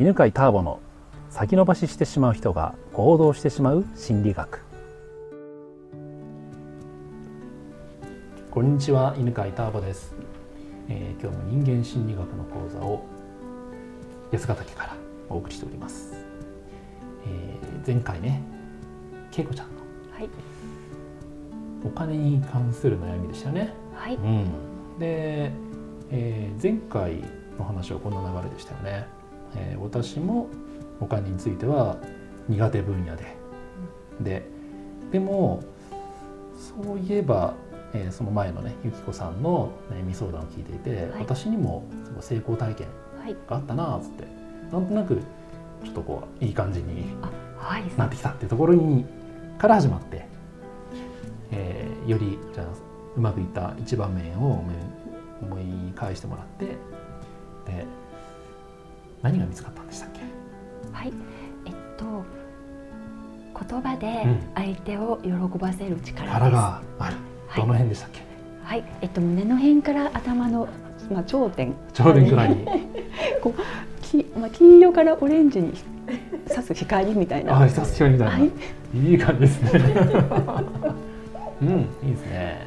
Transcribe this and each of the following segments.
犬飼ターボの先延ばししてしまう人が行動してしまう心理学。こんにちは犬飼ターボです、えー今日も人間心理学の講座を安ヶ岳からお送りしております、えー前回ね恵子ちゃんのはい。お金に関する悩みでしたよね。はい。うん、で、えー前回の話はこんな流れでしたよね、えー私もお金については苦手分野で、ででもそういえば、えーその前のねゆきこさんの悩み相談を聞いていて、はい私にもその成功体験はい。があったなっつってなんとなくちょっとこういい感じに。なってきたっていうところにから始まって、えーよりじゃあうまくいった一場面を思い思い返してもらってで何が見つかったんでしたっけ？はい。えっと。言葉でうん相手を喜ばせる力です。腹があるはいどの辺でしたっけ、はい。えっと胸の辺から頭のまあ頂点。頂点くらいに こうきまあ黄色からオレンジに刺す光みたいな。あ一つ光みたいな、はいい、い感じですね うんいいですね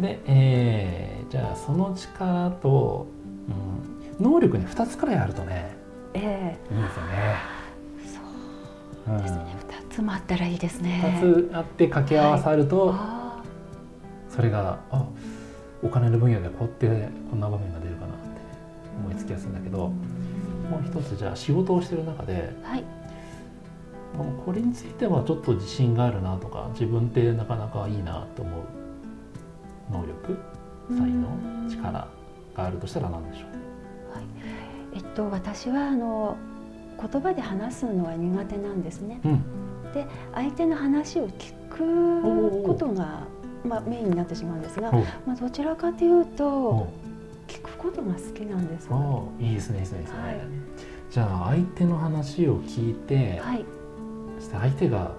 で、えーじゃあその力と、うん、能力ね2つくらいあるとねえいいですよねえそううんですね。二つもあったらいいですね。2つあって掛け合わさると、あそれがあお金の分野でこうやってこんな場面が出るかなって思いつきやすいんだけあ。どもう一つじゃあ仕事をしてる中ではい。これについてはちょっと自信があるなとか自分ってなかなかいいなと思う能力才能力があるとしたら何でしょえっと私はあの言葉で話すのは苦手なんですね。う、うん、相手の話を聞くことがまあメインになってしまうんですが、まあどちらかというおとう。聞くことが好きなんです。はおういいですねいいですねいいですね、はい。じゃあ相手の話を聞いて、い。そして相手が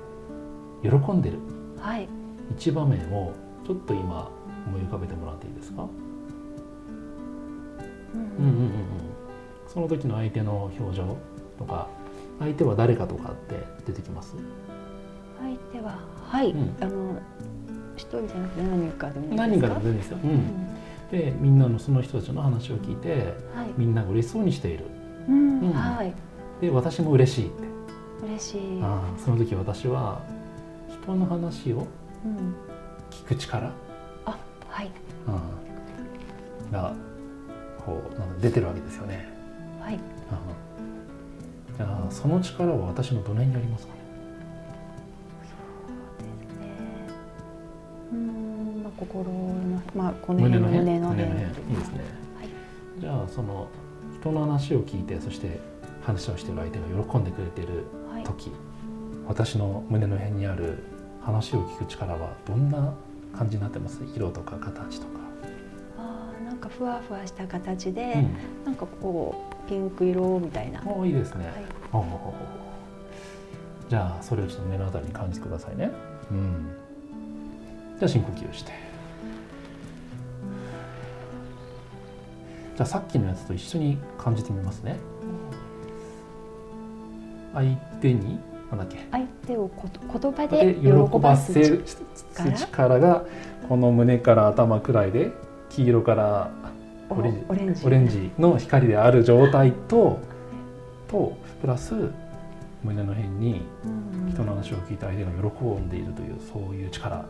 喜んでる。はい。一場面をちょっと今思い浮かべてもらっていいですか、うん。うんうんうんうん、その時の相手の表情とか相手は誰かとかって出てきます？相手ははい、うん。あの一人じゃなくて何人かでもいい。何人かでもいいですよ、う、うんん。でみんなのその人たちの話を聞いてはい。みんなが嬉しそうにしている。うんうん。はい。で私も嬉しいって、嬉しい。ああその時私は人の話をうん。聞く力、あはい。うん、がこうなんか出てるわけですよね、はい。うん、じゃあその力は私のどの辺にありますかね？ですね。うんまあ心のまあこの胸辺？の胸の辺。いいですね。はい。じゃあその人の話を聞いてそして話をしている相手が喜んでくれているはい。時、私の胸の辺にある話を聞く力はどんな感じになってます？色とか形とか、あーなんかふわふわした形で、うん。なんかこうピンク色みたいな。はおーいいですね、い。ほうほうほうほう。じゃあそれをちょっと目のあたりに感じてくださいね、うん、じゃあ深呼吸をして。じゃあさっきのやつと一緒に感じてみますね。相手になんだっけ？相手をこと言葉でで喜ばせる力力がこの胸から頭くらいで黄色からおオレンジ。オレンジ。オレンジの光である状態ととプラス胸の辺にうん。人の話を聞いて相手が喜んでいるというそういう力。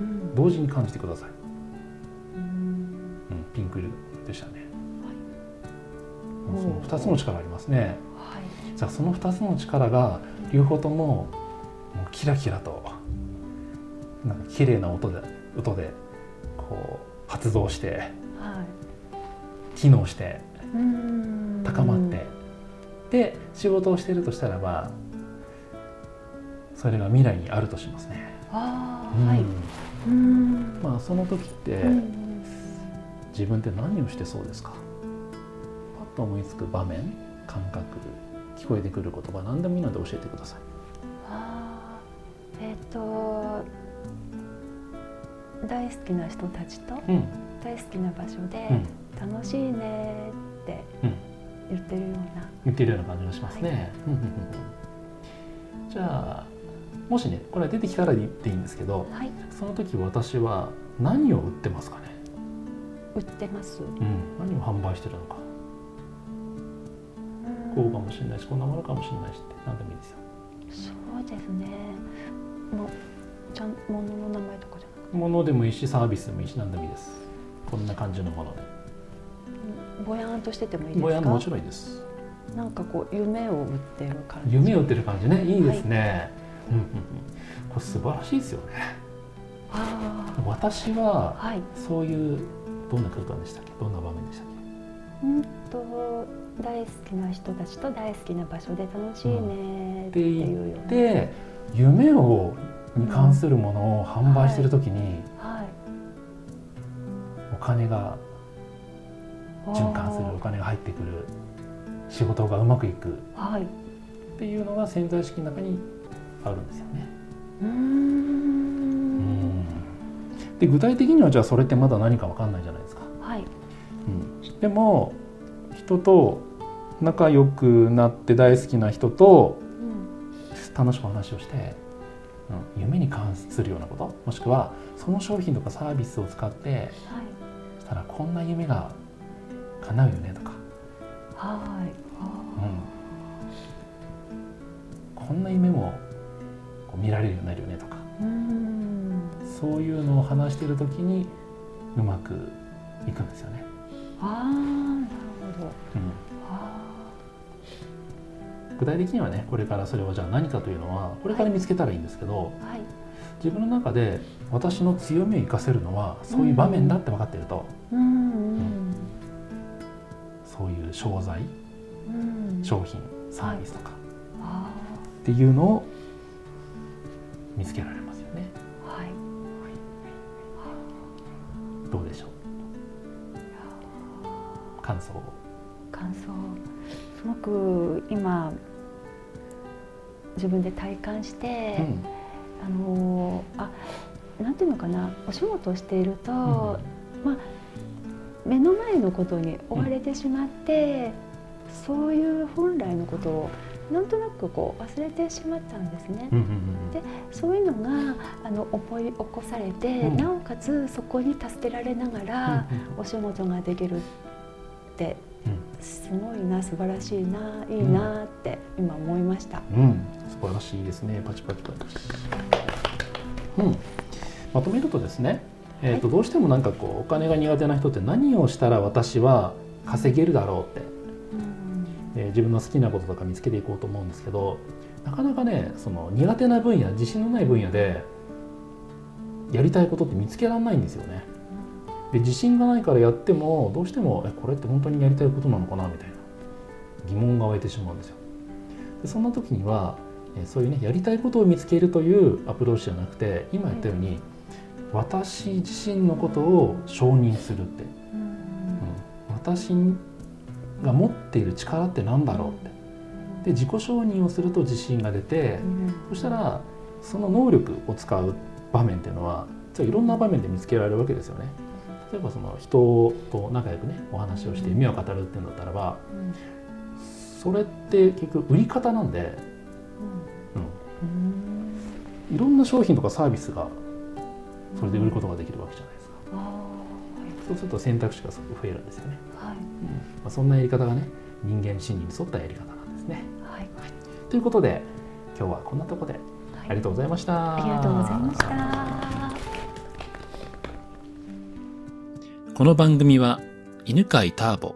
うん。同時に感じてください、うん。うん、ピンク色でしたね、はい。その2つの力ありますね。はい。じゃあその2つの力が両方とももうキラキラとなんか綺麗な音で音でこう発動してはい。機能してうん高まって、で仕事をしているとしたらばそれが未来にあるとしますね。ああ、うんはい。うん。まあその時ってうん自分って何をしてそうですか？パッと思いつく場面感覚聞こえてくる言葉何でもいいので教えてください。えっ、と大好きな人たちとうん大好きな場所でうん楽しいねってうん。言ってるような。ているような感じがしますね。じゃあもしねこれは出てきたら言っていいんですけど、はい、その時私は何を売ってますかね、売ってます。うん、何を販売してるのか。こうかもしれないしこんなものかもしれないしって何でもいいですよ。そうですね。もうちゃんものの名前とかじゃなくて。物でもいいしサービスでもいいし何でもいいです。こんな感じのものぼやんとしててもいいですか？ぼやんももちろんいいです。なんかこう夢を売ってる感じ。夢を売ってる感じね。い。いですね、うんうんうん。これ素晴らしいですよね。あ私はあ、はい。そういうどんな空間でしたっけ？どんな場面でしたっうんと大好きな人たちと大好きけな場所で楽しいねっていうような。けで夢をに関するものを販売してる時にはい。お金が循環するお金が入ってくる仕事がうまくいくはい。っていうのが潜在意識の中にあるんですよね。うんんで具体的にはじゃあそれってまだ何か分かんないじゃないですか。はい。うん、でも人と仲良くなって大好きな人とうん。楽しく話をして、うん、夢に関するようなこともしくはその商品とかサービスを使ってはい。したらこんな夢が叶うよねとか、はい。うん、こんな夢もこう見られるようになるよねとかうーん。そういうのを話している時にうまくいくんですよね。ああ、なるほど。うんあ具体的にはねこれからそれをじゃあ何かというのはこれから見つけたらいいんですけど、あ。はい。自分の中で私の強みを生かせるのはそういう場面だって分かっていると、うん。うん。そういう商材うん。商品サービスとかあっていうのを見つけられますよねあ。はい。どうでしょう？感想を感想。すごく今。自分で体感して。うんあのーあなんていうのかなお仕事をしていると、まあ目の前のことに追われてしまって、そういう本来のことをなんとなくこう忘れてしまったんですね。うんうんうんでそういうのがあの思い起こされて、うん。なおかつそこに助けられながらお仕事ができるってすごいな素晴らしいないいなって今思いました。うん、うん、素晴らしいですね。パチパチパチ。うん。まとめるとですねえーとどうしてもなんかこうお金が苦手な人って何をしたら私は稼げるだろうってうんえー自分の好きなこととか見つけていこうと思うんですけどなかなかねその苦手な分野自信のない分野でやりたいことって見つけられないんですよね。で自信がないからやってもどうしてもえこれって本当にやりたいことなのかなみたいな疑問が湧いてしまうんですよ。でそんな時にはえーそういうねやりたいことを見つけるというアプローチじゃなくて今言ったように、私自身のことを承認するって。うん。うん私が持っている力って何だろうって。で自己承認をすると自信が出てうん。そしたらその能力を使う場面っていうのは実はいろんな場面で見つけられるわけですよね。例えばその人と仲良くねお話をして夢を語るっていうんだったらばうんそれって結局売り方なんで、うん。うん、いろんな商品とかサービスがそれで売ることができるわけじゃないですか。あそうすると選択肢がすごく増えるんですよね。ーはいうんまあ、そんなやり方がね人間心理に沿ったやり方なんですね。はいということで今日はこんなところでありがとうございました。ありがとうございました。この番組は犬飼ターボ、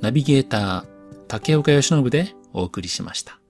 ナビゲーター竹岡由伸でお送りしました。